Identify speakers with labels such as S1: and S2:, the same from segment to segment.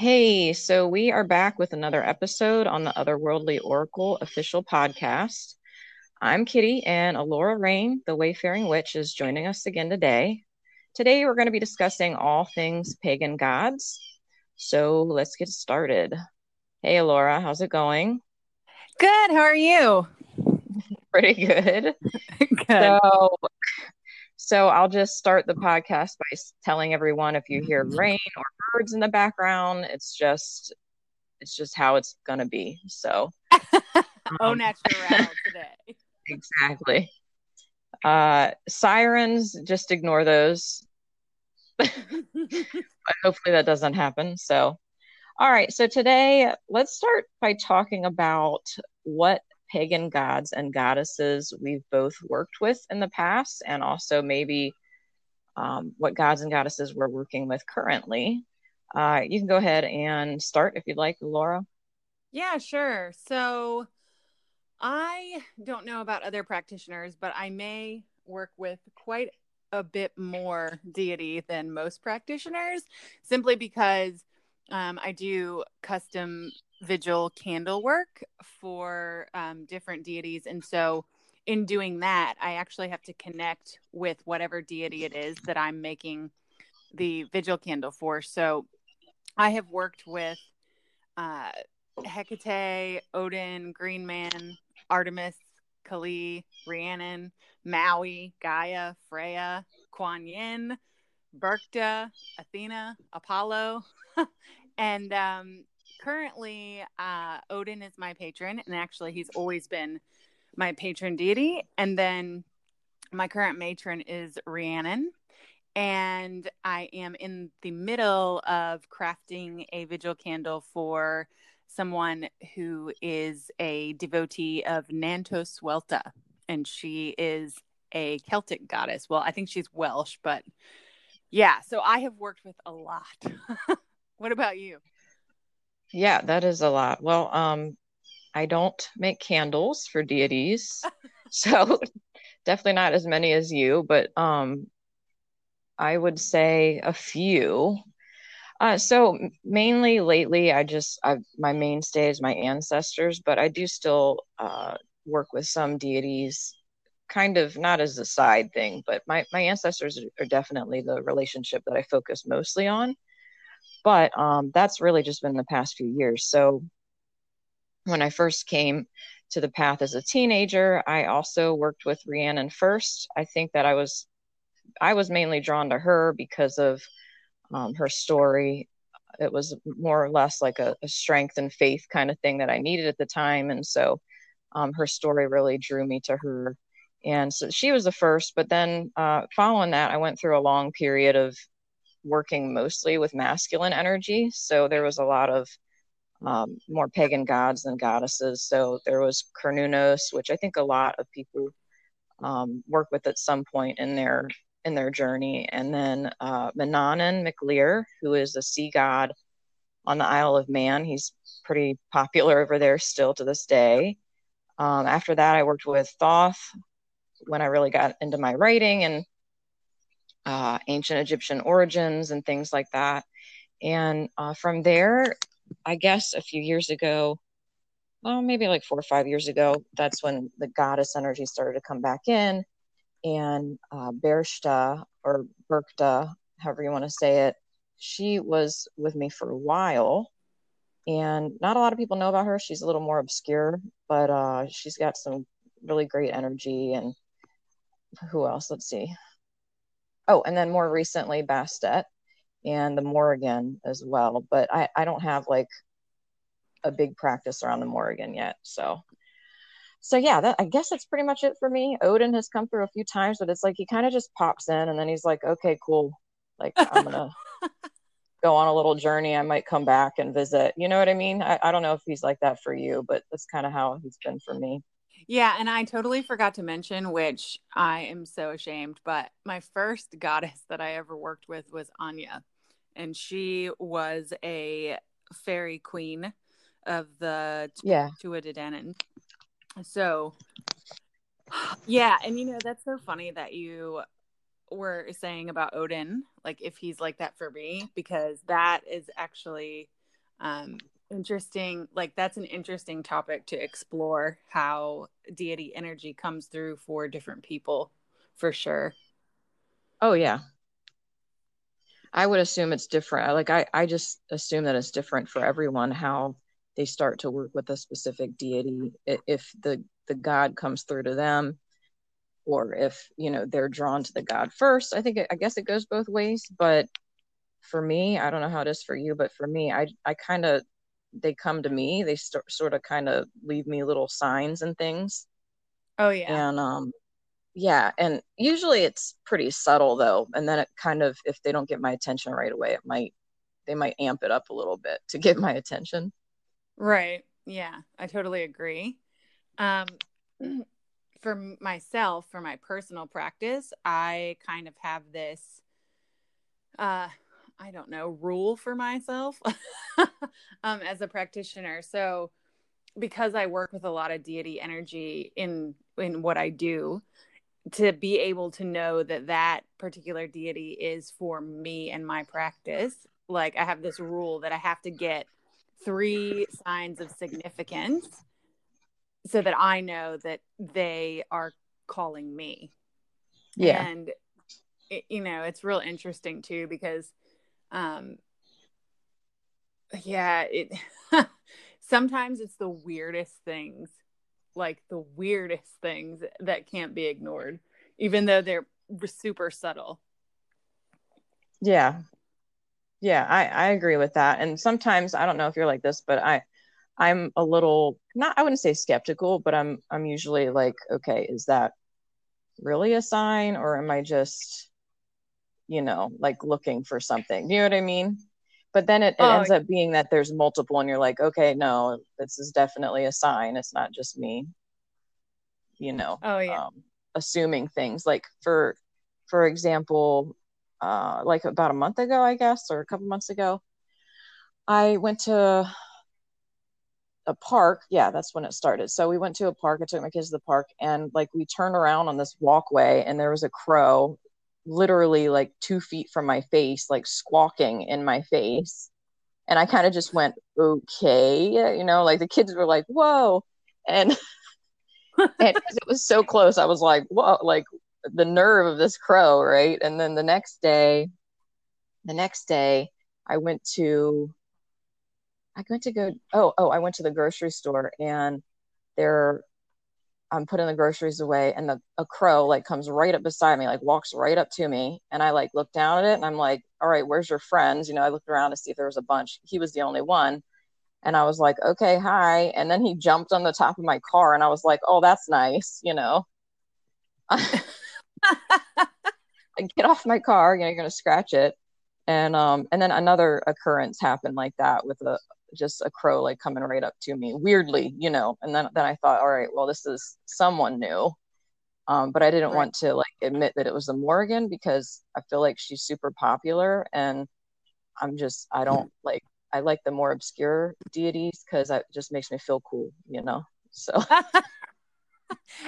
S1: Hey, so we are back with another episode on the Otherworldly Oracle official podcast. I'm Kitty, and Alora Rain, the Wayfaring Witch, is joining us again today. Today, we're going to be discussing all things pagan gods. So let's get started. Hey, Alora, how's it going?
S2: Good. How are you?
S1: Pretty good.
S2: Good.
S1: So, so I'll just start the podcast by telling everyone if you hear rain or birds in the background, it's just it's just how it's gonna be. So
S2: oh,
S1: um,
S2: natural today.
S1: exactly. Uh, sirens, just ignore those. But hopefully that doesn't happen. So, all right. So today, let's start by talking about what pagan gods and goddesses we've both worked with in the past, and also maybe um, what gods and goddesses we're working with currently. Uh, you can go ahead and start if you'd like, Laura.
S2: yeah, sure. So I don't know about other practitioners, but I may work with quite a bit more deity than most practitioners simply because um, I do custom vigil candle work for um, different deities. And so, in doing that, I actually have to connect with whatever deity it is that I'm making the vigil candle for. So, I have worked with uh, Hecate, Odin, Green Man, Artemis, Kali, Rhiannon, Maui, Gaia, Freya, Kuan Yin, Berkta, Athena, Apollo, and um, currently uh, Odin is my patron, and actually he's always been my patron deity. And then my current matron is Rhiannon, and I am in the middle of crafting a vigil candle for someone who is a devotee of Nantosuelta, and she is a Celtic goddess. Well, I think she's Welsh, but yeah, so I have worked with a lot. what about you?
S1: Yeah, that is a lot. Well, um, I don't make candles for deities, so definitely not as many as you, but um, I would say a few. Uh, so mainly lately, I just I my mainstay is my ancestors, but I do still uh, work with some deities, kind of not as a side thing, but my my ancestors are definitely the relationship that I focus mostly on. But um, that's really just been the past few years. So when I first came to the path as a teenager, I also worked with Rhiannon first. I think that I was I was mainly drawn to her because of um, her story. It was more or less like a, a strength and faith kind of thing that I needed at the time, and so um, her story really drew me to her. And so she was the first, but then uh, following that, I went through a long period of working mostly with masculine energy. So there was a lot of um, more pagan gods than goddesses. So there was Cernunnos, which I think a lot of people um, work with at some point in their in their journey, and then uh, Manannan mac Lir, who is a sea god on the Isle of Man. He's pretty popular over there still to this day. Um, after that, I worked with Thoth when I really got into my writing and uh, ancient Egyptian origins and things like that. And uh, from there, I guess a few years ago, well, maybe like four or five years ago, that's when the goddess energy started to come back in. And uh, Bershta or Berkta, however you want to say it, she was with me for a while. And not a lot of people know about her. She's a little more obscure, but uh, she's got some really great energy. And who else? Let's see. Oh, and then more recently, Bastet and the Morrigan as well. But I, I don't have like a big practice around the Morrigan yet. So so yeah, that I guess that's pretty much it for me. Odin has come through a few times, but it's like he kind of just pops in and then he's like, okay, cool. Like I'm gonna go on a little journey. I might come back and visit. You know what I mean? I, I don't know if he's like that for you, but that's kind of how he's been for me.
S2: Yeah, and I totally forgot to mention, which I am so ashamed, but my first goddess that I ever worked with was Áine, and she was a fairy queen of the
S1: Yeah.
S2: Tuatha So, yeah, and you know that's so funny that you were saying about Odin, like if he's like that for me, because that is actually um, interesting. Like that's an interesting topic to explore how deity energy comes through for different people, for sure.
S1: Oh yeah. I would assume it's different. Like I, I just assume that it's different for everyone how they start to work with a specific deity. If the the god comes through to them, or if you know they're drawn to the god first. I think I guess it goes both ways. But for me, I don't know how it is for you, but for me, I I kind of they come to me. They st- sort of kind of leave me little signs and things.
S2: Oh yeah.
S1: And um yeah and usually it's pretty subtle though and then it kind of if they don't get my attention right away it might they might amp it up a little bit to get my attention
S2: right yeah i totally agree um for myself for my personal practice i kind of have this uh i don't know rule for myself um as a practitioner. So because i work with a lot of deity energy in in what i do to be able to know that that particular deity is for me and my practice like i have this rule that i have to get three signs of significance so that i know that they are calling me.
S1: Yeah.
S2: And it, you know it's real interesting too because um yeah it sometimes it's the weirdest things like the weirdest things that can't be ignored, even though they're super subtle.
S1: Yeah. Yeah, I, I agree with that. And sometimes I don't know if you're like this, but I I'm a little not I wouldn't say skeptical, but I'm I'm usually like, okay, is that really a sign or am I just, you know, like looking for something? You know what I mean? but then it, it oh, ends up being that there's multiple and you're like okay no this is definitely a sign. It's not just me you know
S2: oh yeah. um,
S1: assuming things. Like for for example uh like about a month ago i guess or a couple months ago i went to a park. Yeah that's when it started. So we went to a park. I took my kids to the park and like we turned around on this walkway and there was a crow literally like two feet from my face, like squawking in my face. And I kind of just went, okay, you know, like the kids were like, whoa. And, it was so close, I was like, whoa, like the nerve of this crow, right? And then the next day, the next day, I went to, I went to go, oh, oh, I went to the grocery store and there I'm putting the groceries away and the a crow like comes right up beside me, like walks right up to me. And I like look down at it and I'm like, all right, where's your friends? You know, I looked around to see if there was a bunch. He was the only one. And I was like, okay, hi. And then he jumped on the top of my car and I was like, oh, that's nice, you know. I get off my car, you know, you're gonna scratch it. And um and then another occurrence happened like that with a, just a crow like coming right up to me weirdly you know and then then i thought all right well this is someone new. Um, but i didn't right. want to like admit that it was the Morrigan because i feel like she's super popular and i'm just i don't like i like the more obscure deities because it just makes me feel cool you know so.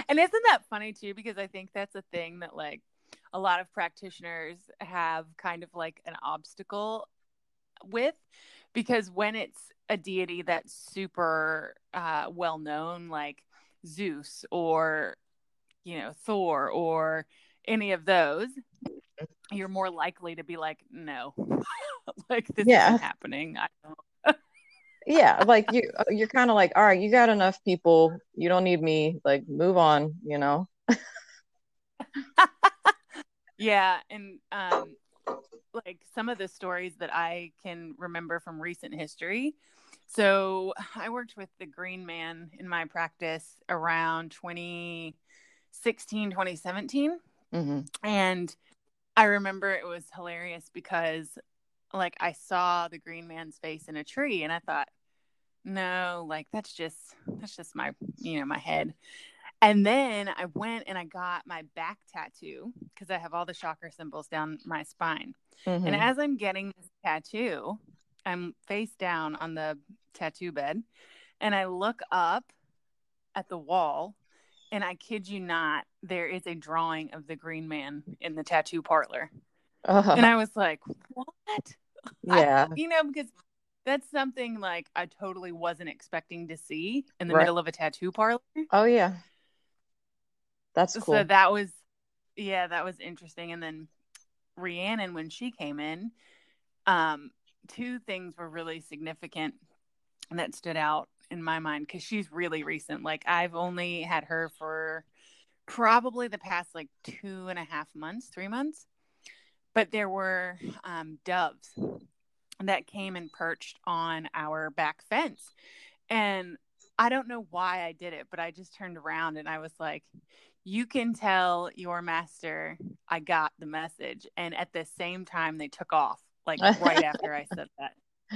S2: And isn't that funny too? Because i think that's a thing that like a lot of practitioners have kind of like an obstacle with because when it's a deity that's super uh, well known, like Zeus or you know Thor or any of those, you're more likely to be like, no, like this yeah. isn't happening. I don't.
S1: yeah, like you, uh, you're kind of like, all right, you got enough people. You don't need me. Like, move on. You know.
S2: yeah, and um, like some of the stories that I can remember from recent history. So I worked with the Green Man in my practice around 2016, 2017. Mm-hmm. And I remember it was hilarious because like I saw the Green Man's face in a tree and I thought, no, like that's just that's just my you know my head. And then I went and I got my back tattoo because I have all the chakra symbols down my spine. Mm-hmm. And as I'm getting this tattoo, I'm face down on the tattoo bed and I look up at the wall and I kid you not, there is a drawing of the green man in the tattoo parlor. Uh-huh. And I was like, what?
S1: Yeah.
S2: I, you know, because that's something like I totally wasn't expecting to see in the
S1: Right.
S2: middle of a tattoo parlor.
S1: Oh yeah. That's cool.
S2: So that was, yeah, that was interesting. And then Rhiannon, when she came in, um, two things were really significant that stood out in my mind because she's really recent. Like I've only had her for probably the past like two and a half months, three months. But there were um, doves that came and perched on our back fence. And I don't know why I did it, but I just turned around and I was like, you can tell your master I got the message. And at the same time, they took off, like right after I said that.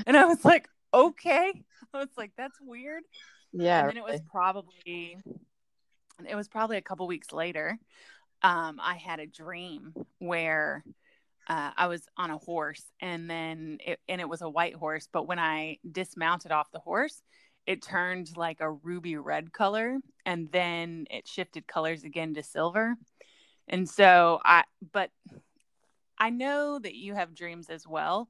S2: And I was like, okay. I was like, that's weird.
S1: yeah.
S2: and then it was probably, it was probably a couple weeks later. Um, I had a dream where uh, I was on a horse, and then it, and it was a white horse. But when I dismounted off the horse, it turned like a ruby red color, and then it shifted colors again to silver. And so I, but I know that you have dreams as well.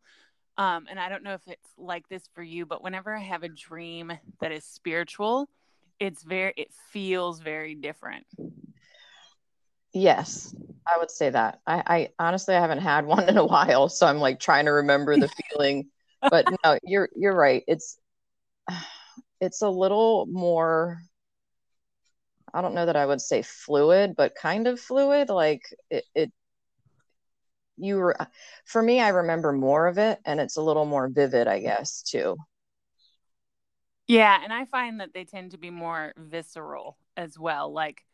S2: Um, and I don't know if it's like this for you, but whenever I have a dream that is spiritual, it's very, it feels very different.
S1: Yes, I would say that. I, I honestly I haven't had one in a while, so I'm like trying to remember the feeling. But no, you're you're right. It's it's a little more I don't know that I would say fluid, but kind of fluid. Like it, it you were for me, I remember more of it and it's a little more vivid, I guess, too.
S2: Yeah, and I find that they tend to be more visceral as well. Like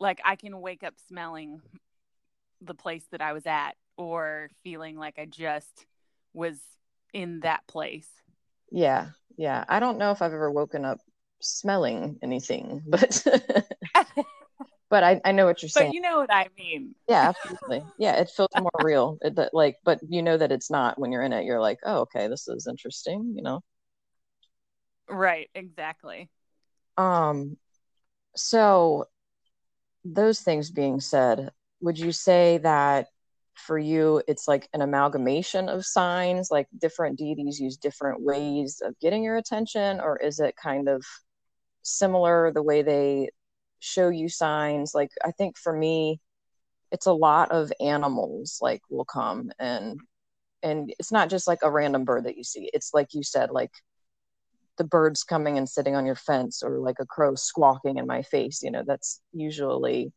S2: like I can wake up smelling the place that I was at or feeling like I just was in that place.
S1: Yeah, yeah. I don't know if I've ever woken up smelling anything, but but I, I know what you're saying.
S2: But you know what I mean.
S1: Yeah, absolutely. Yeah, it feels more real. It, that, like, but you know that it's not when you're in it. You're like, oh, okay, this is interesting. You know.
S2: Right, exactly.
S1: Um, so those things being said, would you say that for you it's like an amalgamation of signs, like different deities use different ways of getting your attention, or is it kind of similar the way they show you signs? Like, I think for me, it's a lot of animals like will come and and it's not just like a random bird that you see. It's like you said, like the birds coming and sitting on your fence or like a crow squawking in my face you know that's usually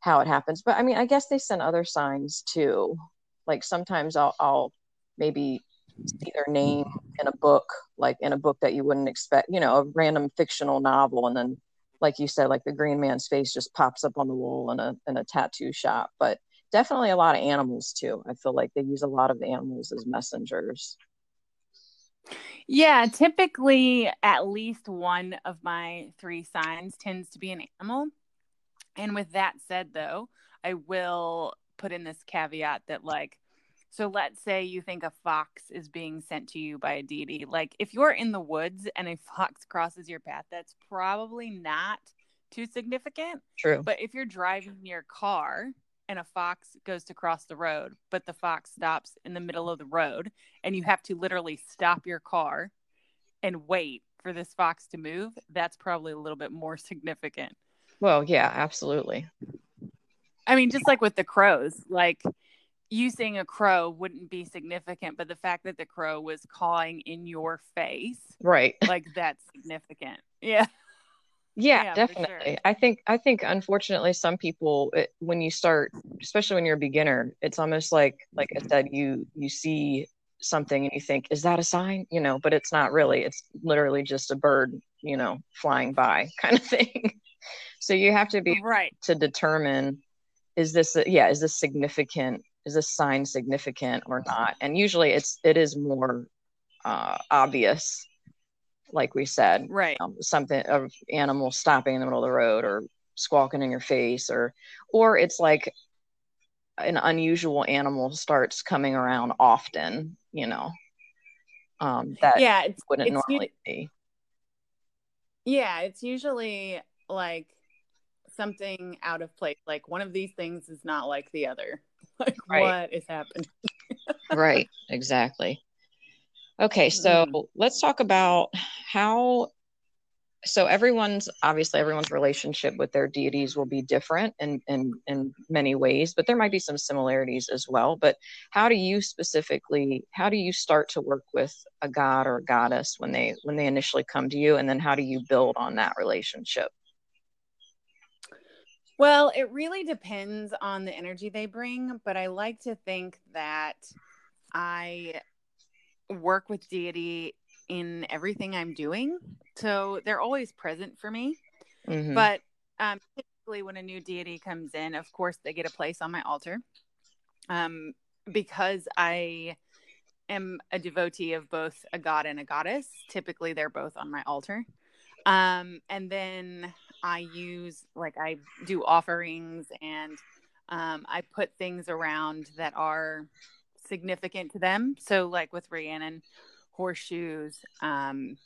S1: how it happens but i mean i guess they send other signs too like sometimes i'll, I'll maybe see their name in a book like in a book that you wouldn't expect you know a random fictional novel and then like you said like the green man's face just pops up on the wall in a in a tattoo shop. But definitely a lot of animals too. I feel like they use a lot of animals as messengers.
S2: Yeah, typically at least one of my three signs tends to be an animal. And with that said, though, I will put in this caveat that, like, so let's say you think a fox is being sent to you by a deity. Like, if you're in the woods and a fox crosses your path, that's probably not too significant.
S1: true
S2: But if you're driving your car and a fox goes to cross the road, but the fox stops in the middle of the road and you have to literally stop your car and wait for this fox to move, that's probably a little bit more significant.
S1: well yeah absolutely
S2: I mean, just like with the crows, like you seeing a crow wouldn't be significant, but the fact that the crow was cawing in your face,
S1: right
S2: like that's significant. Yeah.
S1: yeah,
S2: Yeah,
S1: definitely
S2: sure.
S1: i think i think unfortunately some people it, when you start especially when you're a beginner it's almost like like i said you you see something and you think is that a sign you know but it's not really it's literally just a bird you know flying by kind of thing so you have to be
S2: Right.
S1: to determine is this yeah is this significant is this sign significant or not and usually it's it is more uh, obvious like we said
S2: Right.
S1: um, something of animal stopping in the middle of the road or squawking in your face or or it's like an unusual animal starts coming around often you know um that
S2: Yeah. It's,
S1: wouldn't
S2: it's
S1: normally be
S2: Yeah, it's usually like something out of place. Like one of these things is not like the other. Like
S1: Right.
S2: what is happening?
S1: right exactly Okay, so mm. let's talk about how so everyone's obviously everyone's relationship with their deities will be different in, in in many ways but there might be some similarities as well but how do you specifically how do you start to work with a god or a goddess when they when they initially come to you and then how do you build on that relationship
S2: well it really depends on the energy they bring but i like to think that i work with deity in everything I'm doing. So they're always present for me. Mm-hmm. But um, typically, when a new deity comes in, of course, they get a place on my altar. Um, because I am a devotee of both a god and a goddess, typically they're both on my altar. Um, and then I use, like, I do offerings and um, I put things around that are significant to them. So, like with Rhiannon, horseshoes, um,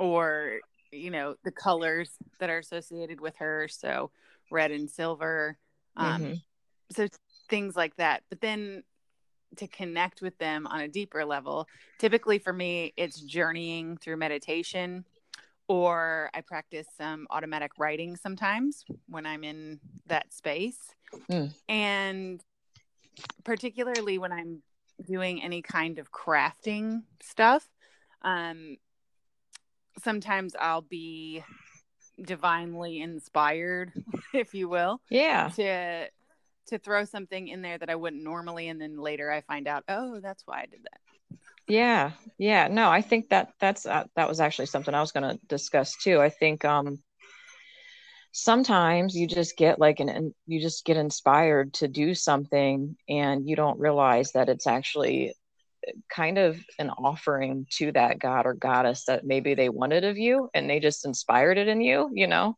S2: or you know the colors that are associated with her. So, red and silver. Um, mm-hmm. So things like that. But then to connect with them on a deeper level, typically for me, it's journeying through meditation or I practice some automatic writing sometimes when I'm in that space. Mm. And particularly when I'm doing any kind of crafting stuff, um, sometimes I'll be divinely inspired, if you will.
S1: Yeah.
S2: To to throw something in there that I wouldn't normally and then later I find out, oh, that's why I did that.
S1: Yeah. Yeah. No, I think that that's uh, that was actually something I was going to discuss too. I think um sometimes you just get like an you just get inspired to do something and you don't realize that it's actually uh, kind of an offering to that god or goddess that maybe they wanted of you and they just inspired it in you you know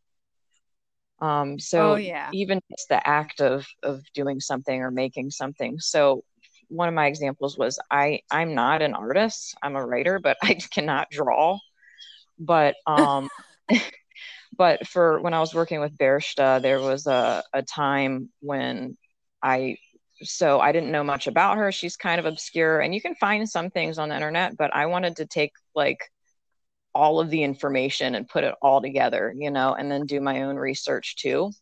S1: um so
S2: oh, yeah
S1: even just the act of of doing something or making something so one of my examples was i i'm not an artist i'm a writer but i cannot draw but um but for when I was working with Bershta, there was a, a time when I so I didn't know much about her. She's kind of obscure, and you can find some things on the internet, but I wanted to take like all of the information and put it all together, you know, and then do my own research too.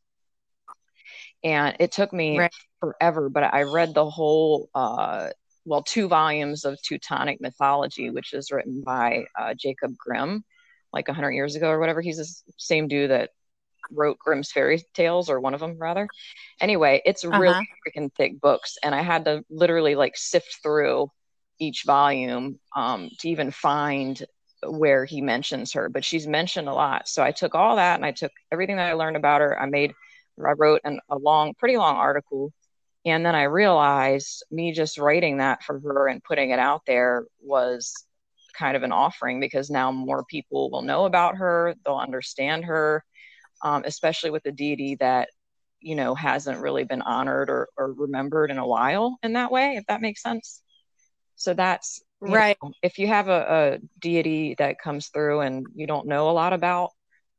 S1: And it took me right. Forever, but I read the whole, uh, well, two volumes of Teutonic mythology, which is written by uh, Jacob Grimm like 100 years ago or whatever. He's the same dude that wrote Grimm's fairy tales or one of them rather. Anyway, it's uh-huh. really freaking thick books and I had to literally like sift through each volume um, to even find where he mentions her, but she's mentioned a lot. So I took all that and I took everything that I learned about her. I made, I wrote an, a long, pretty long article. And then I realized me just writing that for her and putting it out there was kind of an offering because now more people will know about her, they'll understand her, um, especially with a deity that you know hasn't really been honored or, or remembered in a while in that way, if that makes sense. So that's
S2: right.
S1: Know, if you have a, a deity that comes through and you don't know a lot about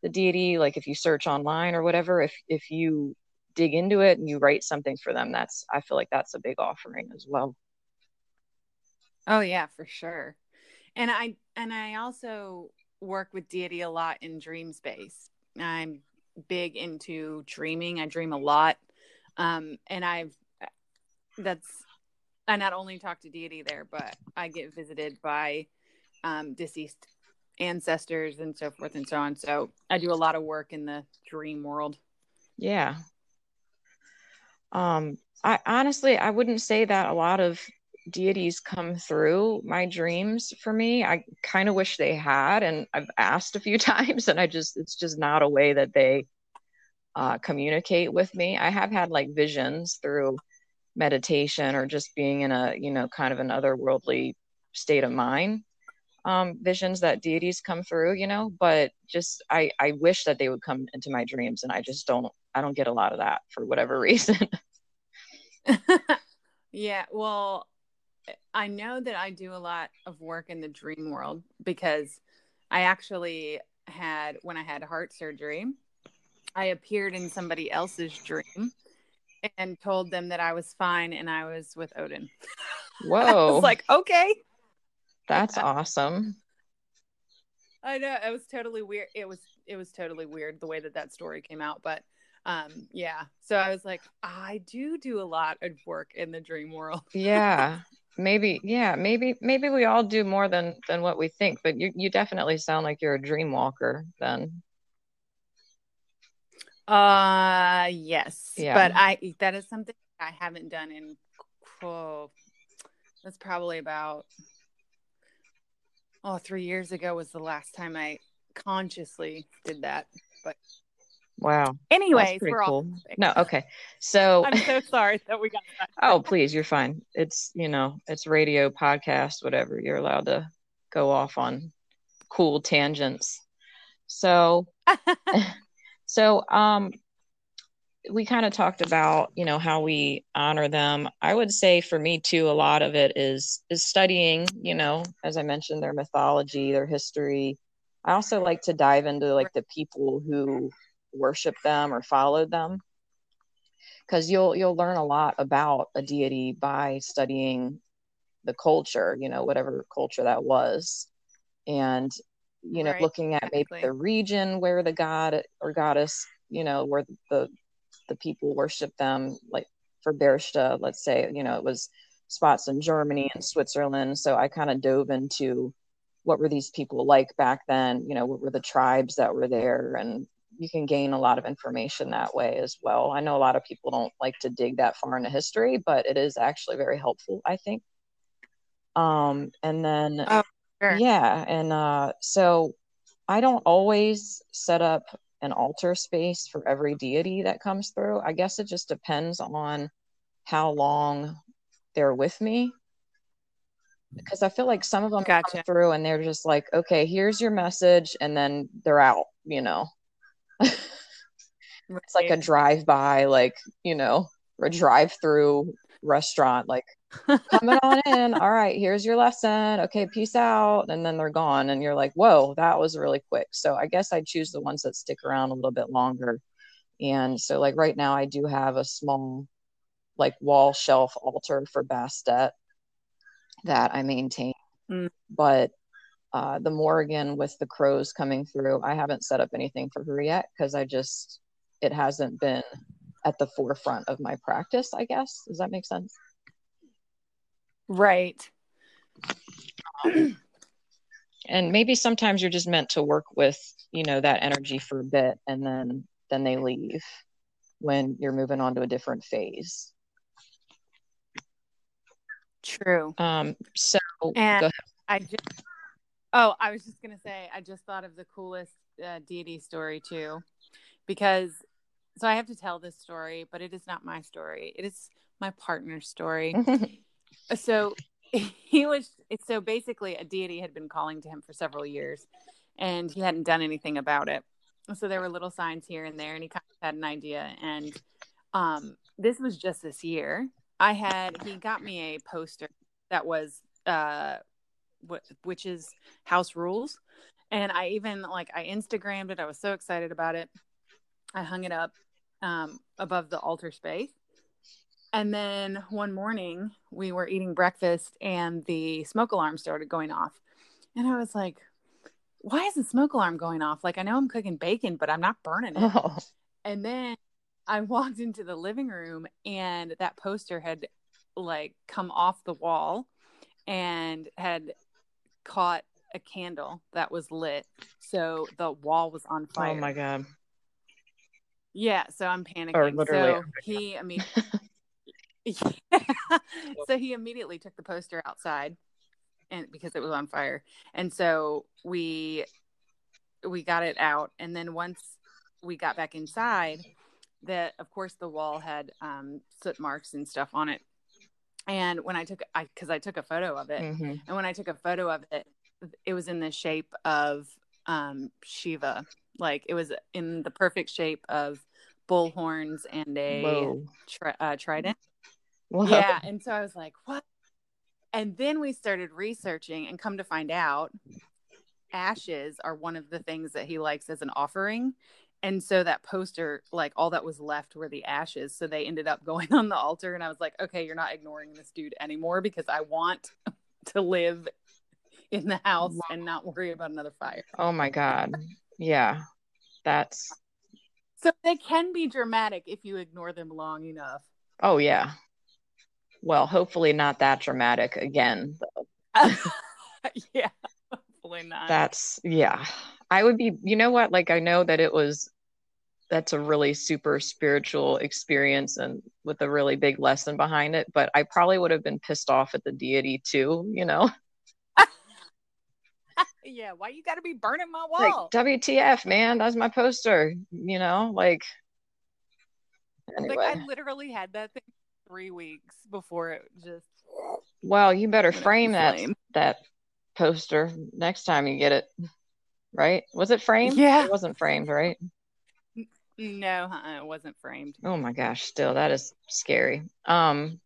S1: the deity, like if you search online or whatever, if if you dig into it and you write something for them, that's I feel like that's a big offering as well.
S2: Oh yeah, for sure. And i and i also work with deity a lot in dream space i'm big into dreaming i dream a lot um and i've that's i not only talk to deity there but i get visited by um deceased ancestors and so forth and so on. So i do a lot of work in the dream world.
S1: Yeah um i honestly i wouldn't say that a lot of deities come through my dreams for me. I kind of wish they had, and I've asked a few times, and I just, it's just not a way that they uh, communicate with me. I have had like visions through meditation or just being in a, you know, kind of an otherworldly state of mind. Um, visions that deities come through, you know, but just I, I wish that they would come into my dreams, and I just don't, I don't get a lot of that for whatever reason.
S2: yeah, well, I know that I do a lot of work in the dream world because I actually had, when I had heart surgery, I appeared in somebody else's dream and told them that I was fine and I was with Odin.
S1: Whoa.
S2: was like, okay.
S1: That's awesome.
S2: I know it was totally weird. It was it was totally weird the way that that story came out, but um yeah. So I was like, I do do a lot of work in the dream world.
S1: yeah. Maybe yeah, maybe maybe we all do more than than what we think, but you you definitely sound like you're a dream walker then.
S2: Uh yes. Yeah. But I that is something I haven't done in oh, that's probably about oh three years ago was the last time I consciously did that. But
S1: wow.
S2: Anyways, we're cool. all
S1: no, okay. So
S2: I'm so sorry that we got that.
S1: oh, please, you're fine. It's you know, it's radio, podcast, whatever. You're allowed to go off on cool tangents. So so um we kind of talked about you know how we honor them i would say for me too a lot of it is is studying you know as i mentioned their mythology their history i also like to dive into like the people who worship them or followed them because you'll you'll learn a lot about a deity by studying the culture you know whatever culture that was and you know right. looking at maybe the region where the god or goddess you know where the the people worship them like for Berchta, let's say, you know, it was spots in Germany and Switzerland. So I kind of dove into what were these people like back then, you know, what were the tribes that were there and you can gain a lot of information that way as well. I know a lot of people don't like to dig that far into history, but it is actually very helpful, I think. Um, and then, oh, sure. yeah. And uh, so I don't always set up an altar space for every deity that comes through. I guess it just depends on how long they're with me. Because I feel like some of them gotcha. come through and they're just like, okay, here's your message, and then they're out, you know. It's like a drive by, like, you know, a drive through restaurant, like coming on in. All right, here's your lesson. Okay, peace out. And then they're gone. And you're like, whoa, that was really quick. So I guess I choose the ones that stick around a little bit longer. And so, like, right now, I do have a small, like, wall shelf altar for Bastet that I maintain. Mm. But uh, the Morrigan with the crows coming through, I haven't set up anything for her yet because I just, it hasn't been at the forefront of my practice, I guess. Does that make sense?
S2: Right.
S1: and maybe sometimes you're just meant to work with, you know, that energy for a bit and then then they leave when you're moving on to a different phase.
S2: True.
S1: Um so
S2: and I just Oh, I was just going to say I just thought of the coolest uh, deity story too because so I have to tell this story, but it is not my story. It is my partner's story. so he was so basically a deity had been calling to him for several years and he hadn't done anything about it so there were little signs here and there and he kind of had an idea and um, this was just this year i had he got me a poster that was uh which is house rules and i even like i instagrammed it i was so excited about it i hung it up um, above the altar space and then one morning we were eating breakfast and the smoke alarm started going off. And I was like, why is the smoke alarm going off? Like, I know I'm cooking bacon, but I'm not burning it. Oh. And then I walked into the living room and that poster had like come off the wall and had caught a candle that was lit. So the wall was on fire.
S1: Oh my God.
S2: Yeah. So I'm panicking. so he immediately. so he immediately took the poster outside and because it was on fire. And so we we got it out and then once we got back inside that of course the wall had um, soot marks and stuff on it and when i took i because i took a photo of it mm-hmm. and when i took a photo of it it was in the shape of um, shiva like it was in the perfect shape of bull horns and a tri- uh, trident Whoa. Yeah. And so I was like, what? And then we started researching and come to find out ashes are one of the things that he likes as an offering. And so that poster, like all that was left were the ashes. So they ended up going on the altar. And I was like, okay, you're not ignoring this dude anymore because I want to live in the house and not worry about another fire.
S1: Oh my god. Yeah. That's
S2: so they can be dramatic if you ignore them long enough.
S1: Oh yeah. Well, hopefully not that dramatic again.
S2: yeah, hopefully not.
S1: That's yeah. I would be you know what? Like I know that it was that's a really super spiritual experience and with a really big lesson behind it, but I probably would have been pissed off at the deity too, you know.
S2: yeah, why you got to be burning my wall?
S1: Like, WTF, man? That's my poster. You know, like. Anyway.
S2: Like I literally had that thing three weeks before it just.
S1: Well, you better frame that that poster next time you get it. Right? Was it framed?
S2: Yeah,
S1: it wasn't framed, right?
S2: No, uh-uh, it wasn't framed.
S1: Oh my gosh, still that is scary. Um.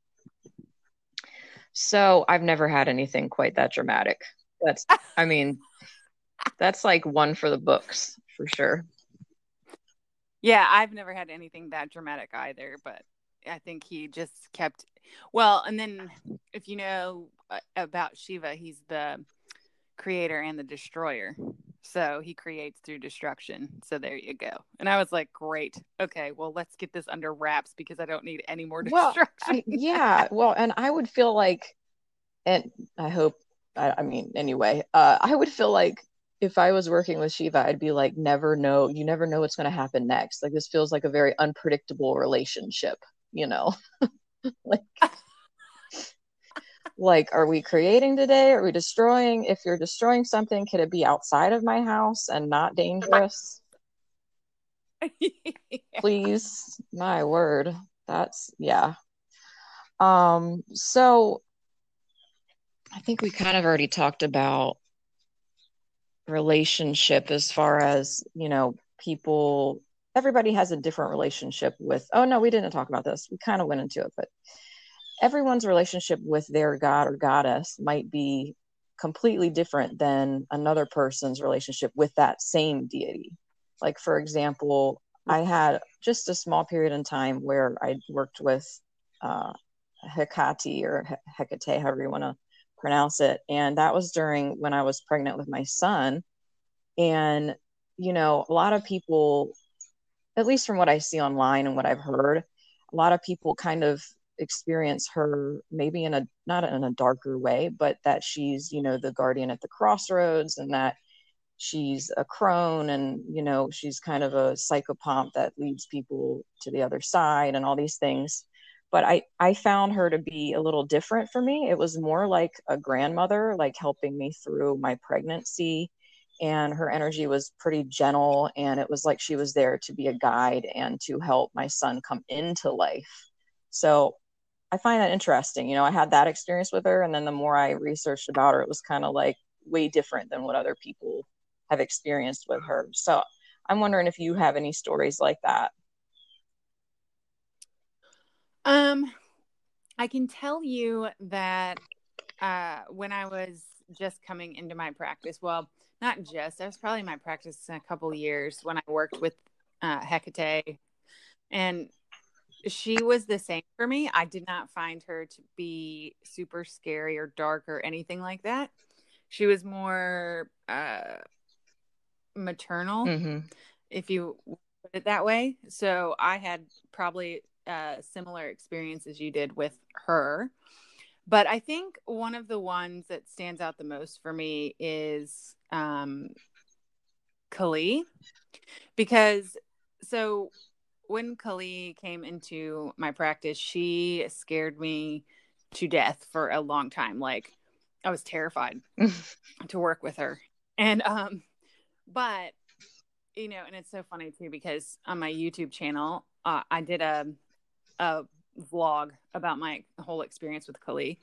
S1: So I've never had anything quite that dramatic. That's, I mean, that's like one for the books for sure.
S2: Yeah, I've never had anything that dramatic either, but I think he just kept well, and then if you know uh, about Shiva, he's the creator and the destroyer. So he creates through destruction. So there you go. And I was like, great. Okay, well, let's get this under wraps because I don't need any more destruction.
S1: Well, I, yeah. Well, and I would feel like, and I hope, I, I mean, anyway, uh, I would feel like if I was working with Shiva, I'd be like, never know, you never know what's going to happen next. Like this feels like a very unpredictable relationship, you know? like, like, are we creating today? Are we destroying? If you're destroying something, could it be outside of my house and not dangerous? yeah. Please, my word. That's yeah. Um, so I think we kind of already talked about relationship as far as you know people everybody has a different relationship with oh no we didn't talk about this we kind of went into it but everyone's relationship with their god or goddess might be completely different than another person's relationship with that same deity like for example i had just a small period in time where i worked with uh, hecate or hecate however you want to pronounce it. And that was during when I was pregnant with my son. And, you know, a lot of people, at least from what I see online and what I've heard, a lot of people kind of experience her maybe in a not in a darker way, but that she's, you know, the guardian at the crossroads and that she's a crone and, you know, she's kind of a psychopomp that leads people to the other side and all these things but I, I found her to be a little different for me. It was more like a grandmother, like helping me through my pregnancy. And her energy was pretty gentle. And it was like she was there to be a guide and to help my son come into life. So I find that interesting. You know, I had that experience with her. And then the more I researched about her, it was kind of like way different than what other people have experienced with her. So I'm wondering if you have any stories like that.
S2: Um, I can tell you that uh, when I was just coming into my practice, well, not just, I was probably in my practice in a couple years when I worked with uh, Hecate, and she was the same for me. I did not find her to be super scary or dark or anything like that. She was more uh, maternal, mm-hmm. if you put it that way. So I had probably uh, similar experience as you did with her. But I think one of the ones that stands out the most for me is um, Kali, because so when Kali came into my practice, she scared me to death for a long time. Like I was terrified to work with her. And um but you know, and it's so funny too because on my YouTube channel, uh, I did a a vlog about my whole experience with Kali.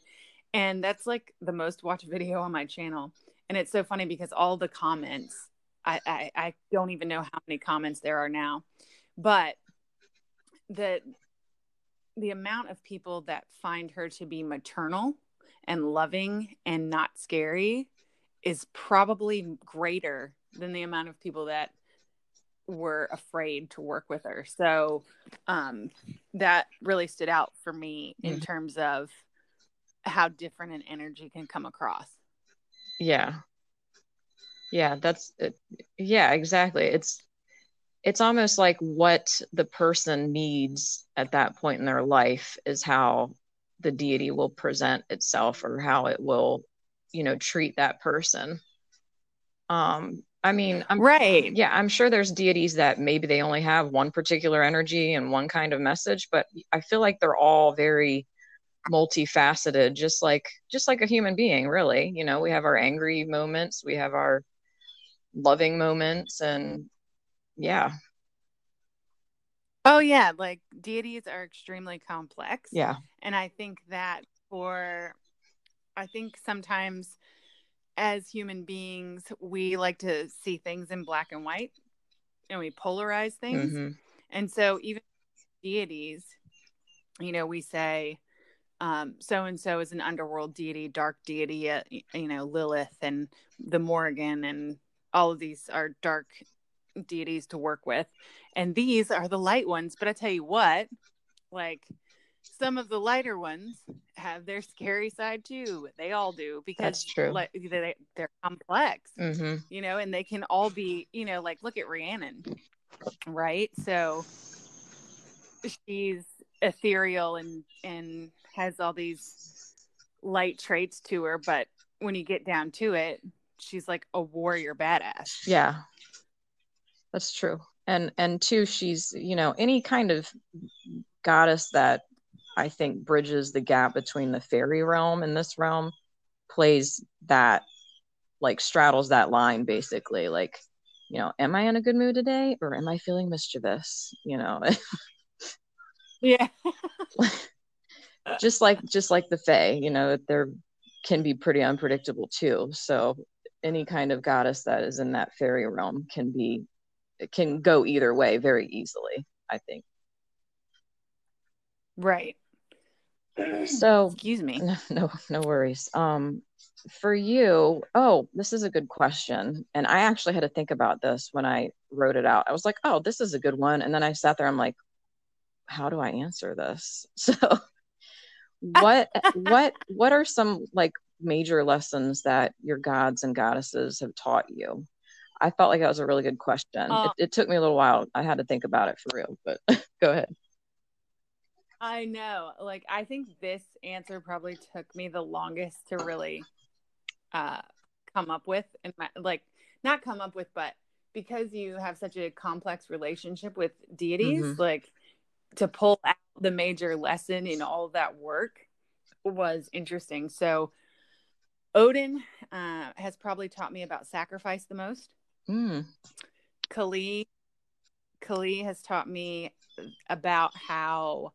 S2: And that's like the most watched video on my channel. And it's so funny because all the comments, I, I, I don't even know how many comments there are now, but the the amount of people that find her to be maternal and loving and not scary is probably greater than the amount of people that were afraid to work with her. So um, that really stood out for me in mm-hmm. terms of how different an energy can come across.
S1: Yeah. Yeah, that's it. Yeah, exactly. It's it's almost like what the person needs at that point in their life is how the deity will present itself or how it will, you know, treat that person. Um I mean, I'm
S2: right.
S1: Yeah, I'm sure there's deities that maybe they only have one particular energy and one kind of message, but I feel like they're all very multifaceted just like just like a human being really you know we have our angry moments we have our loving moments and yeah.
S2: Oh yeah like deities are extremely complex.
S1: Yeah.
S2: And i think that for i think sometimes as human beings we like to see things in black and white and we polarize things. Mm-hmm. and so even deities you know we say um, so and so is an underworld deity, dark deity, uh, you know, Lilith and the Morrigan, and all of these are dark deities to work with. And these are the light ones. But I tell you what, like some of the lighter ones have their scary side too. They all do because
S1: that's true.
S2: Like they, they're complex,
S1: mm-hmm.
S2: you know, and they can all be, you know, like look at Rhiannon, right? So she's ethereal and and has all these light traits to her, but when you get down to it, she's like a warrior badass.
S1: Yeah. That's true. And and two, she's, you know, any kind of goddess that I think bridges the gap between the fairy realm and this realm plays that like straddles that line basically like you know am i in a good mood today or am i feeling mischievous you know
S2: yeah
S1: just like just like the Fae, you know, they're can be pretty unpredictable too. So any kind of goddess that is in that fairy realm can be can go either way very easily, I think.
S2: Right.
S1: So
S2: excuse me.
S1: No, no worries. Um for you, oh, this is a good question. And I actually had to think about this when I wrote it out. I was like, oh, this is a good one. And then I sat there, I'm like, how do I answer this? So what what what are some like major lessons that your gods and goddesses have taught you? I felt like that was a really good question. Uh, it, it, took me a little while. I had to think about it for real, but go ahead.
S2: I know. Like, I think this answer probably took me the longest to really uh, come up with, and like not come up with, but because you have such a complex relationship with deities, mm-hmm. like to pull out the major lesson in all that work was interesting. So, Odin uh, has probably taught me about sacrifice the most.
S1: Mm.
S2: Kali, Kali has taught me about how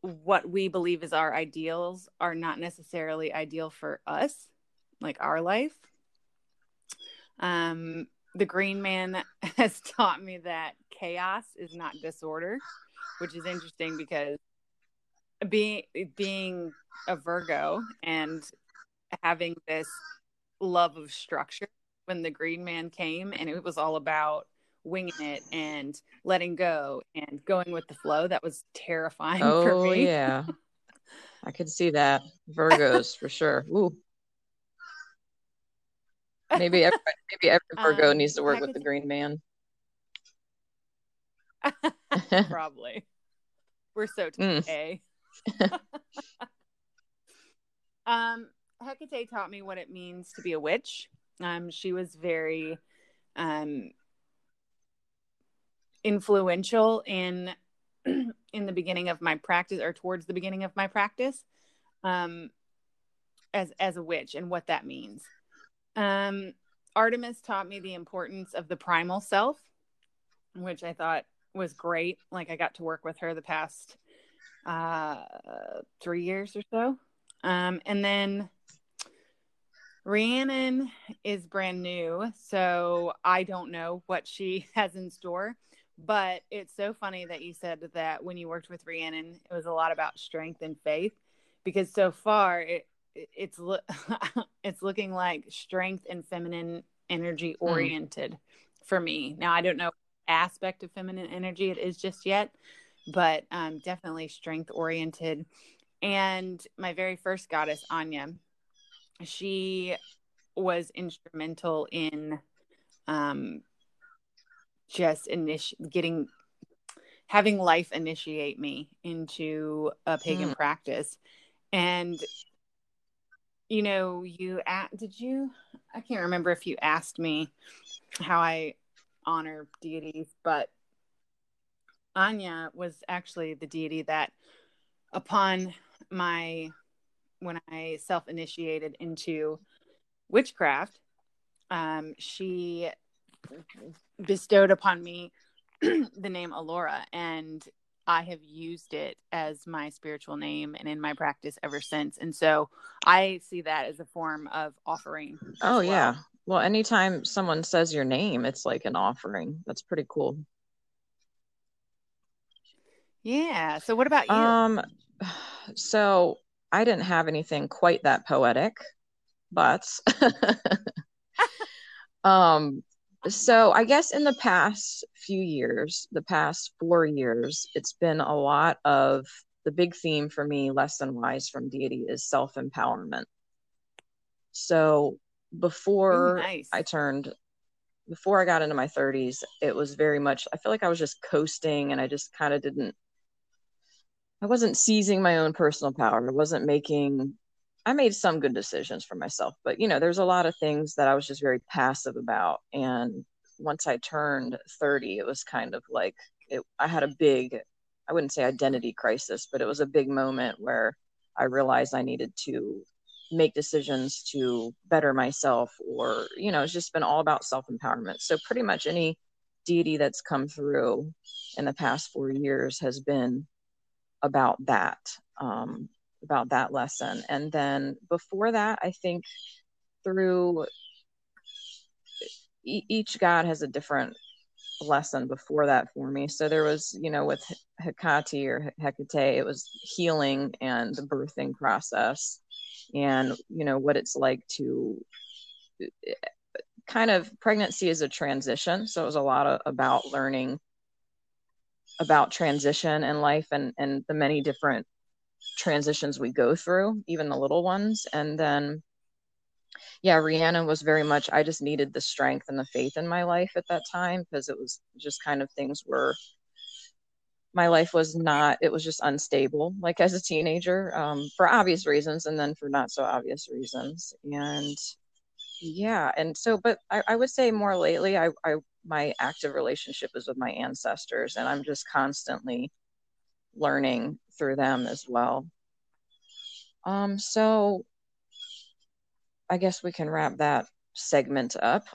S2: what we believe is our ideals are not necessarily ideal for us, like our life. Um, the Green Man has taught me that chaos is not disorder which is interesting because being being a Virgo and having this love of structure when the green man came and it was all about winging it and letting go and going with the flow that was terrifying
S1: oh,
S2: for
S1: me. yeah. I could see that. Virgos for sure. Ooh. Maybe every, maybe every Virgo um, needs to work with the green man.
S2: Probably. We're so mm. um, Hecate taught me what it means to be a witch. Um, she was very um, influential in in the beginning of my practice or towards the beginning of my practice um, as as a witch and what that means. Um, Artemis taught me the importance of the primal self, which I thought was great. Like I got to work with her the past uh, three years or so. Um, and then Rhiannon is brand new, so I don't know what she has in store. But it's so funny that you said that when you worked with Rhiannon, it was a lot about strength and faith, because so far it it's lo- it's looking like strength and feminine energy hmm. oriented mm. for me. Now I don't know aspect of feminine energy it is just yet, but um, definitely strength oriented. And my very first goddess, Áine, she was instrumental in um, just initi- getting having life initiate me into a pagan mm. practice and you know you at did you i can't remember if you asked me how i honor deities but Áine was actually the deity that upon my when i self-initiated into witchcraft um, she bestowed upon me the name Alora, and I have used it as my spiritual name and in my practice ever since. And so I see that as a form of offering.
S1: Oh, well. yeah. Well, anytime someone says your name, it's like an offering. That's pretty cool.
S2: Yeah. So, what about you?
S1: Um, so I didn't have anything quite that poetic, but um, so I guess in the past few years, the past four years, it's been a lot of the big theme for me, lesson wise from deity, is self empowerment. So before Ooh, nice. I turned, before I got into my 30s, it was very much, I feel like I was just coasting and I just kind of didn't, I wasn't seizing my own personal power. I wasn't making I made some good decisions for myself, but you know, there's a lot of things that I was just very passive about. And once I turned 30, it was kind of like it, I had a big, I wouldn't say identity crisis, but it was a big moment where I realized I needed to make decisions to better myself, or, you know, it's just been all about self empowerment. So, pretty much any deity that's come through in the past four years has been about that. Um, about that lesson. And then before that, I think through e- each God has a different lesson before that for me. So there was, you know, with Hecate or Hecate, it was healing and the birthing process and, you know, what it's like to kind of pregnancy is a transition. So it was a lot of, about learning about transition in life and, and the many different transitions we go through, even the little ones. And then, yeah, Rhiannon was very much, I just needed the strength and the faith in my life at that time because it was just kind of things were, my life was not, it was just unstable, like as a teenager, um, for obvious reasons, and then for not so obvious reasons. And yeah, and so, but I, I would say more lately, I, I, my active relationship is with my ancestors, and I'm just constantly learning through them as well. Um, so I guess we can wrap that segment up,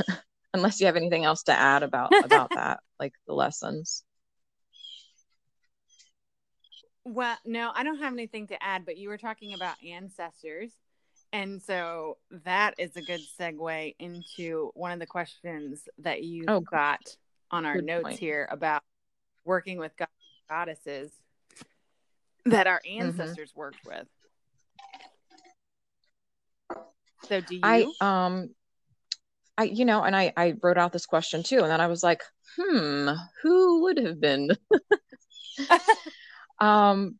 S1: unless you have anything else to add about about that, like the lessons.
S2: Well, no, I don't have anything to add, but you were talking about ancestors. And so that is a good segue into one of the questions that you oh, got on our notes point. here about working with God, goddesses that our mm-hmm. ancestors mm-hmm. worked with. So do you?
S1: I um I you know, and I I wrote out this question too, and then I was like, hmm, who would have been? um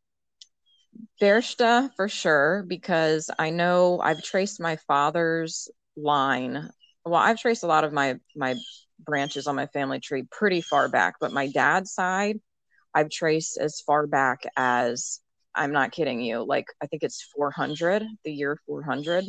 S1: Berchta for sure, because I know I've traced my father's line. Well, I've traced a lot of my my branches on my family tree pretty far back, but my dad's side, I've traced as far back as I'm not kidding you. Like I think it's 400, the year 400.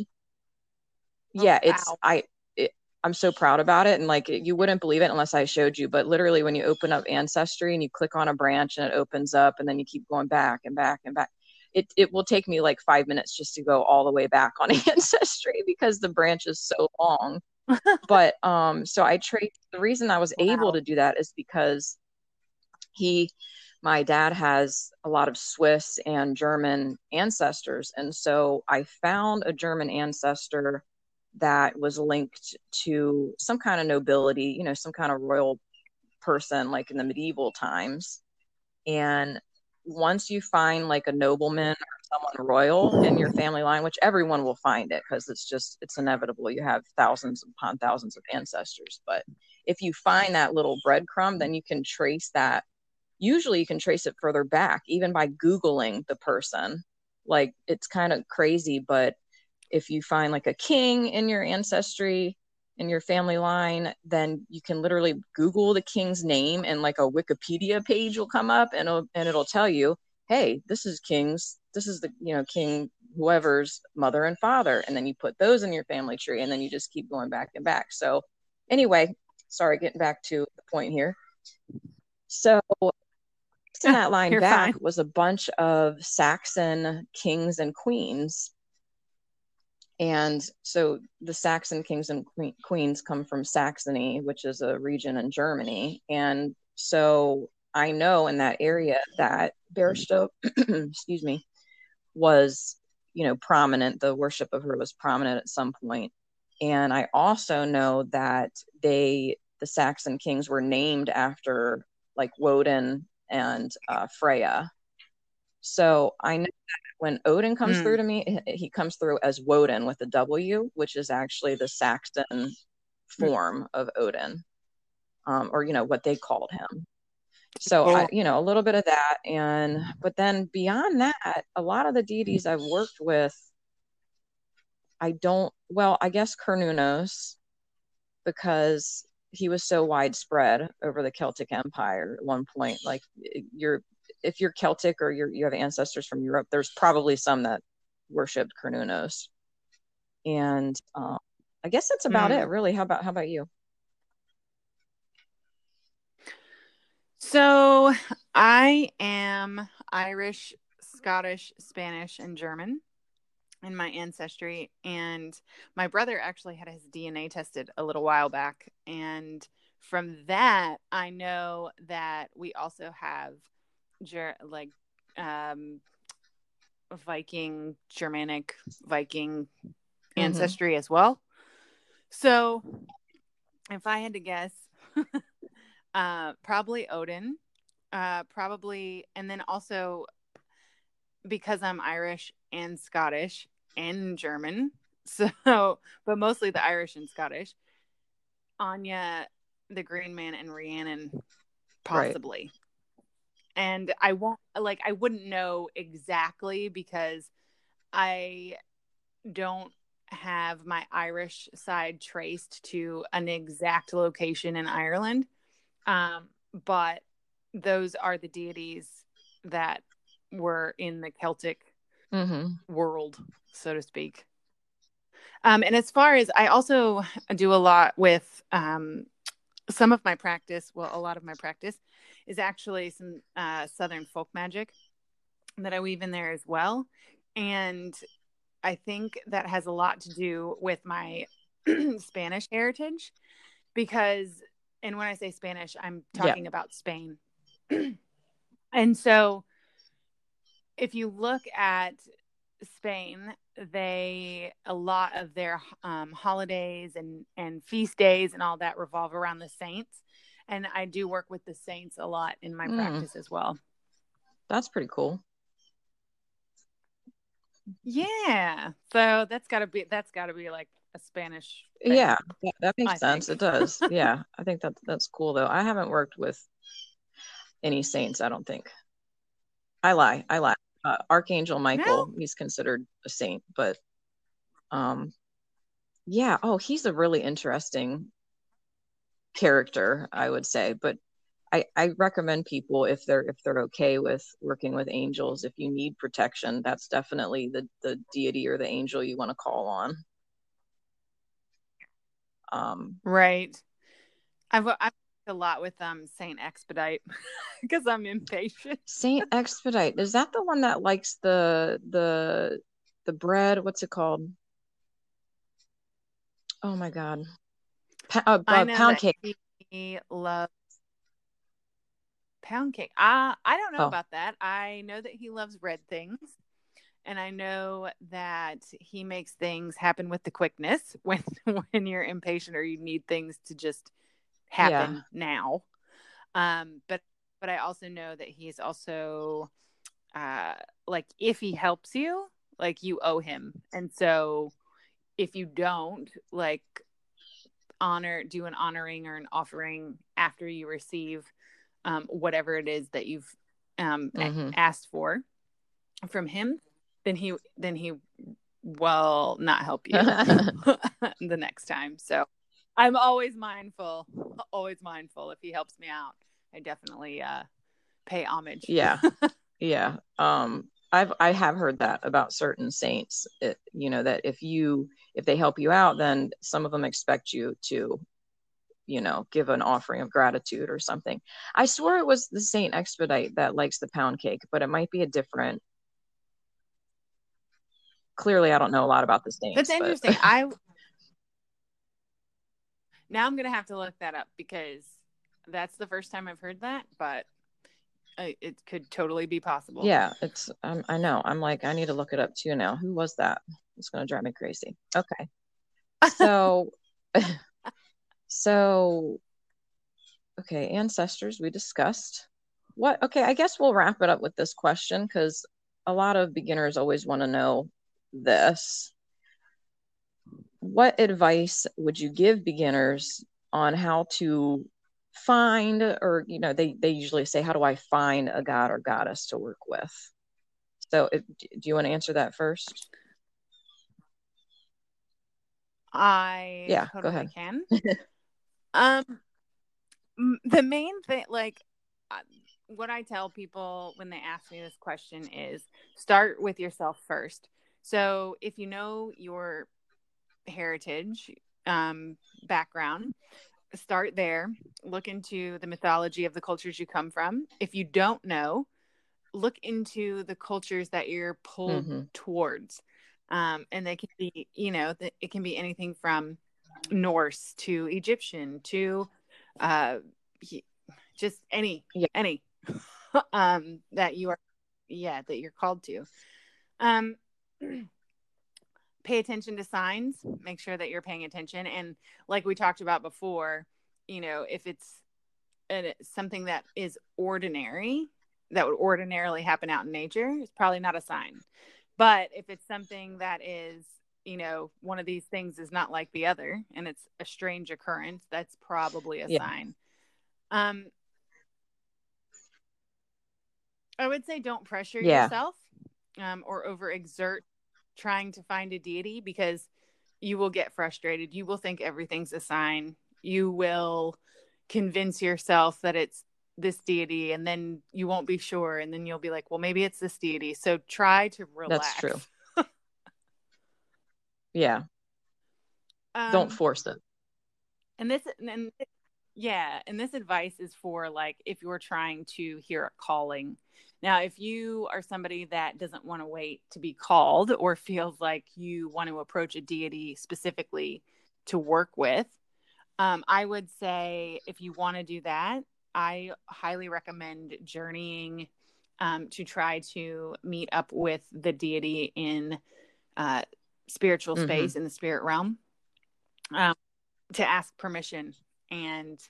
S1: Oh, yeah, it's wow. I it, I'm so proud about it and like you wouldn't believe it unless I showed you, but literally when you open up ancestry and you click on a branch and it opens up and then you keep going back and back and back. It, it will take me like five minutes just to go all the way back on ancestry because the branch is so long but um so i trade the reason i was wow. able to do that is because he my dad has a lot of Swiss and German ancestors. And so I found a German ancestor that was linked to some kind of nobility, you know, some kind of royal person like in the medieval times. And once you find like a nobleman or someone royal in your family line, which everyone will find it because it's just, it's inevitable. You have thousands upon thousands of ancestors. But if you find that little breadcrumb, then you can trace that usually you can trace it further back even by googling the person like it's kind of crazy but if you find like a king in your ancestry in your family line, then you can literally Google the king's name and like a Wikipedia page will come up and it'll, and it'll tell you, hey, this is king's, this is the, you know, king whoever's mother and father. And then you put those in your family tree and then you just keep going back and back. So anyway, sorry, getting back to the point here. So in that line back fine. was a bunch of Saxon kings and queens and so the Saxon kings and queens come from Saxony, which is a region in Germany. And so I know in that area that Berchta, excuse me, was, you know, prominent. The worship of her was prominent at some point. And I also know that they, the Saxon kings, were named after like Woden and uh, Freya. So I know that when Odin comes mm. through to me, he comes through as Woden with a W, which is actually the Saxon hmm. form mm. of Odin, um, or you know what they called him. So. I, you know a little bit of that, and but then beyond that, a lot of the deities I've worked with, I don't. Well, I guess Cernunnos, because he was so widespread over the Celtic Empire at one point. Like you're if you're Celtic or you're, you have ancestors from Europe, there's probably some that worshipped Cernunnos. And um, I guess that's about mm. it, really. How about how about you?
S2: So I am Irish, Scottish, Spanish, and German in my ancestry. And my brother actually had his DNA tested a little while back. And from that, I know that we also have ger- like um Viking, Germanic, Viking mm-hmm. ancestry mm-hmm. as well. So, if I had to guess, uh, probably Odin, uh, probably, and then also because I'm Irish and Scottish and German, so but mostly the Irish and Scottish. Áine, the Green Man, and Rhiannon, possibly and I won't like I wouldn't know exactly because I don't have my Irish side traced to an exact location in Ireland. Um, but those are the deities that were in the Celtic mm-hmm. world, so to speak. Um, and as far as I also do a lot with um, some of my practice, well, a lot of my practice is actually some uh, Southern folk magic that I weave in there as well. And I think that has a lot to do with my Spanish heritage because, and when I say Spanish, I'm talking yeah. about Spain. and so if you look at Spain, they a lot of their um, holidays and and feast days and all that revolve around the saints and I do work with the saints a lot in my mm. practice as well.
S1: That's pretty cool.
S2: Yeah. So that's got to be that's got to be like a Spanish.
S1: Thing, yeah, that makes I sense. Think. It does. yeah, I think that that's cool though. I haven't worked with any saints. I don't think. I lie. I lie. Uh, Archangel Michael. No. He's considered a saint, but um, yeah. Oh, he's a really interesting character, I would say. But I, I recommend people if they're if they're okay with working with angels, if you need protection, that's definitely the the deity or the angel you want to call on.
S2: Um, right. I've I've a lot with um Saint Expedite because I'm impatient.
S1: Saint Expedite is that the one that likes the the the bread? What's it called? Oh my god, Pa- uh, uh, pound cake.
S2: He loves pound cake. I I don't know oh. about that. I know that he loves red things, and I know that he makes things happen with the quickness when when you're impatient or you need things to just happen yeah. now. Um, but but I also know that he's also uh like if he helps you, like you owe him, and so if you don't, like honor do an honoring or an offering after you receive um, whatever it is that you've um, mm-hmm. asked for from him then he then he will not help you the next time. So I'm always mindful, always mindful. If he helps me out, I definitely uh, pay homage.
S1: Yeah. yeah. Um, I've I have heard that about certain saints. It, you know that if you if they help you out, then some of them expect you to, you know, give an offering of gratitude or something. I swore it was the Saint Expedite that likes the pound cake, but it might be a different. Clearly, I don't know a lot about the saints.
S2: That's interesting. But... I now I'm gonna have to look that up because that's the first time I've heard that, but it could totally be possible.
S1: Yeah, it's um, I know. I'm like I need to look it up too now. Who was that? It's going to drive me crazy. Okay. So so okay, ancestors we discussed. What okay, I guess we'll wrap it up with this question cuz a lot of beginners always want to know this. What advice would you give beginners on how to find or you know they they usually say how do i find a god or goddess to work with? So if, do you want to answer that first?
S2: I
S1: yeah totally go ahead.
S2: can. Um the main thing like what i tell people when they ask me this question is start with yourself first. So if you know your heritage um, background start there look into the mythology of the cultures you come from if you don't know look into the cultures that you're pulled mm-hmm. towards um, and they can be you know it can be anything from norse to egyptian to uh, just any yeah. any um, that you are yeah that you're called to um pay attention to signs make sure that you're paying attention and like we talked about before you know if it's a, something that is ordinary that would ordinarily happen out in nature it's probably not a sign but if it's something that is you know one of these things is not like the other and it's a strange occurrence that's probably a yeah. sign um i would say don't pressure yeah. yourself um, or overexert trying to find a deity because you will get frustrated. You will think everything's a sign. You will convince yourself that it's this deity and then you won't be sure and then you'll be like, well, maybe it's this deity. So try to relax.
S1: That's true. yeah. Um, Don't force it.
S2: And this and yeah, and this advice is for like if you're trying to hear a calling now, if you are somebody that doesn't want to wait to be called or feels like you want to approach a deity specifically to work with, um, I would say if you want to do that, I highly recommend journeying um, to try to meet up with the deity in uh, spiritual mm-hmm. space mm-hmm. in the spirit realm um, to ask permission and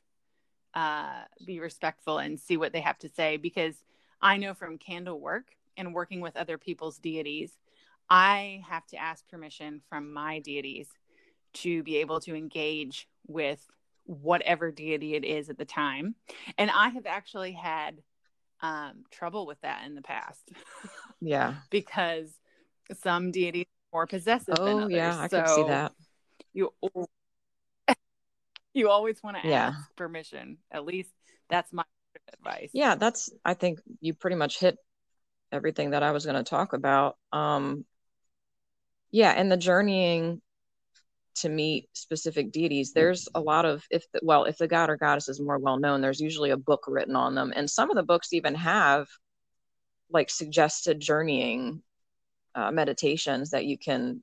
S2: uh, be respectful and see what they have to say because I know from candle work and working with other people's deities, I have to ask permission from my deities to be able to engage with whatever deity it is at the time. And I have actually had um, trouble with that in the past.
S1: Yeah.
S2: because some deities are more possessive than others. oh,
S1: yeah, I so could see that.
S2: You you always want to yeah. ask permission. At least that's my advice.
S1: Yeah, that's I think you pretty much hit everything that I was going to talk about. Um yeah, and the journeying to meet specific deities there's a lot of if the, well if the god or goddess is more well known there's usually a book written on them and some of the books even have like suggested journeying uh, meditations that you can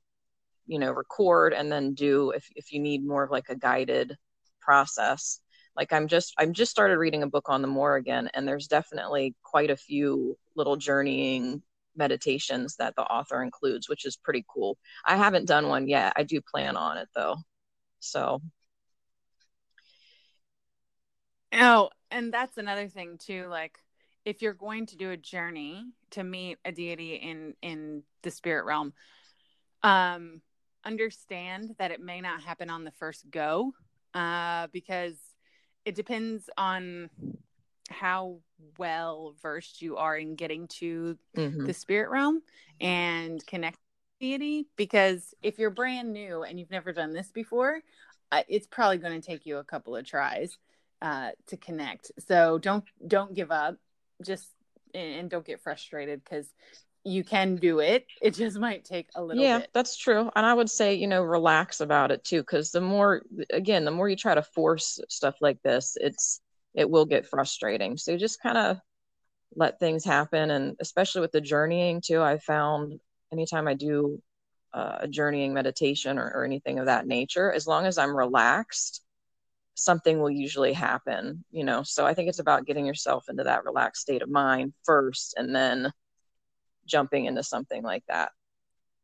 S1: you know record and then do if, if you need more of like a guided process like i'm just i'm just started reading a book on the Morrigan and there's definitely quite a few little journeying meditations that the author includes which is pretty cool. I haven't done one yet. I do plan on it though. So.
S2: Oh and that's another thing too. Like if you're going to do a journey to meet a deity in in the spirit realm um understand that it may not happen on the first go uh because it depends on how well versed you are in getting to mm-hmm. the spirit realm and connect deity because if you're brand new and you've never done this before, uh, it's probably going to take you a couple of tries uh, to connect. So don't don't give up. Just and don't get frustrated because you can do it. It just might take a little
S1: yeah,
S2: bit.
S1: that's true. And I would say, you know, relax about it too, because the more, again, the more you try to force stuff like this, it's, it will get frustrating. So just kind of let things happen. And especially with the journeying too, I found anytime I do uh, a journeying meditation or, or anything of that nature, as long as I'm relaxed, something will usually happen, you know. So I think it's about getting yourself into that relaxed state of mind first and then jumping into something like that.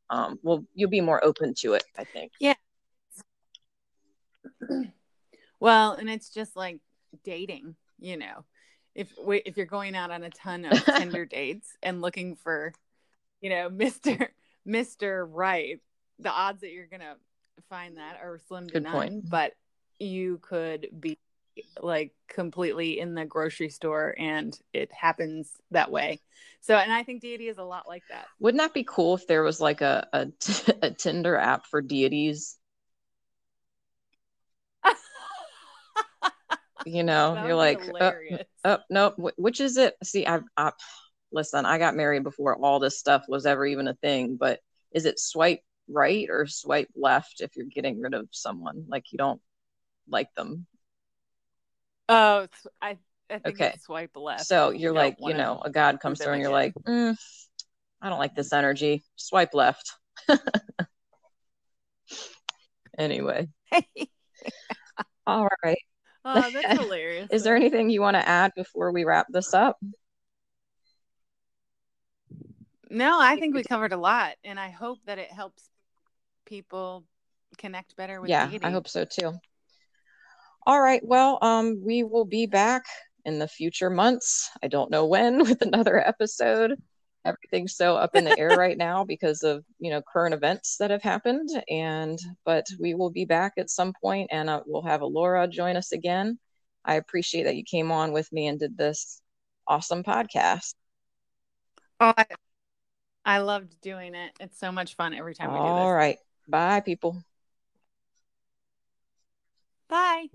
S1: Um, well, you'll be more open to it, I think.
S2: Yeah. well, and it's just like dating, you know. If if you're going out on a ton of Tinder dates and looking for, you know, Mister Mister Right, the odds that you're gonna find that are slim to
S1: Good
S2: none.
S1: point.
S2: But you could be like completely in the grocery store and it happens that way. So, and I think deity is a lot like that.
S1: Wouldn't that be cool if there was like a a, a Tinder app for deities? you know, you're like, oh, oh nope, which is it? See, I've, I, listen, I got married before all this stuff was ever even a thing, but is it swipe right or swipe left if you're getting rid of someone like you don't like them?
S2: Oh, I I think
S1: Okay.
S2: it's swipe left.
S1: So you're
S2: don't
S1: like, you know, a god comes through and you're like, mm, I don't like this energy. Swipe left. anyway, all right.
S2: oh, that's hilarious.
S1: Is there anything you want to add before we wrap this up?
S2: No, I think we covered a lot, and I hope that it helps people connect better with
S1: yeah. I hope so too. All right. Well, um, we will be back in the future months. I don't know when with another episode. Everything's so up in the air right now because of you know current events that have happened, and but we will be back at some point, and uh, we'll have Laura join us again. I appreciate that you came on with me and did this awesome podcast.
S2: Oh, I, I loved doing it. It's so much fun every time we do this.
S1: All right. Bye, people.
S2: Bye.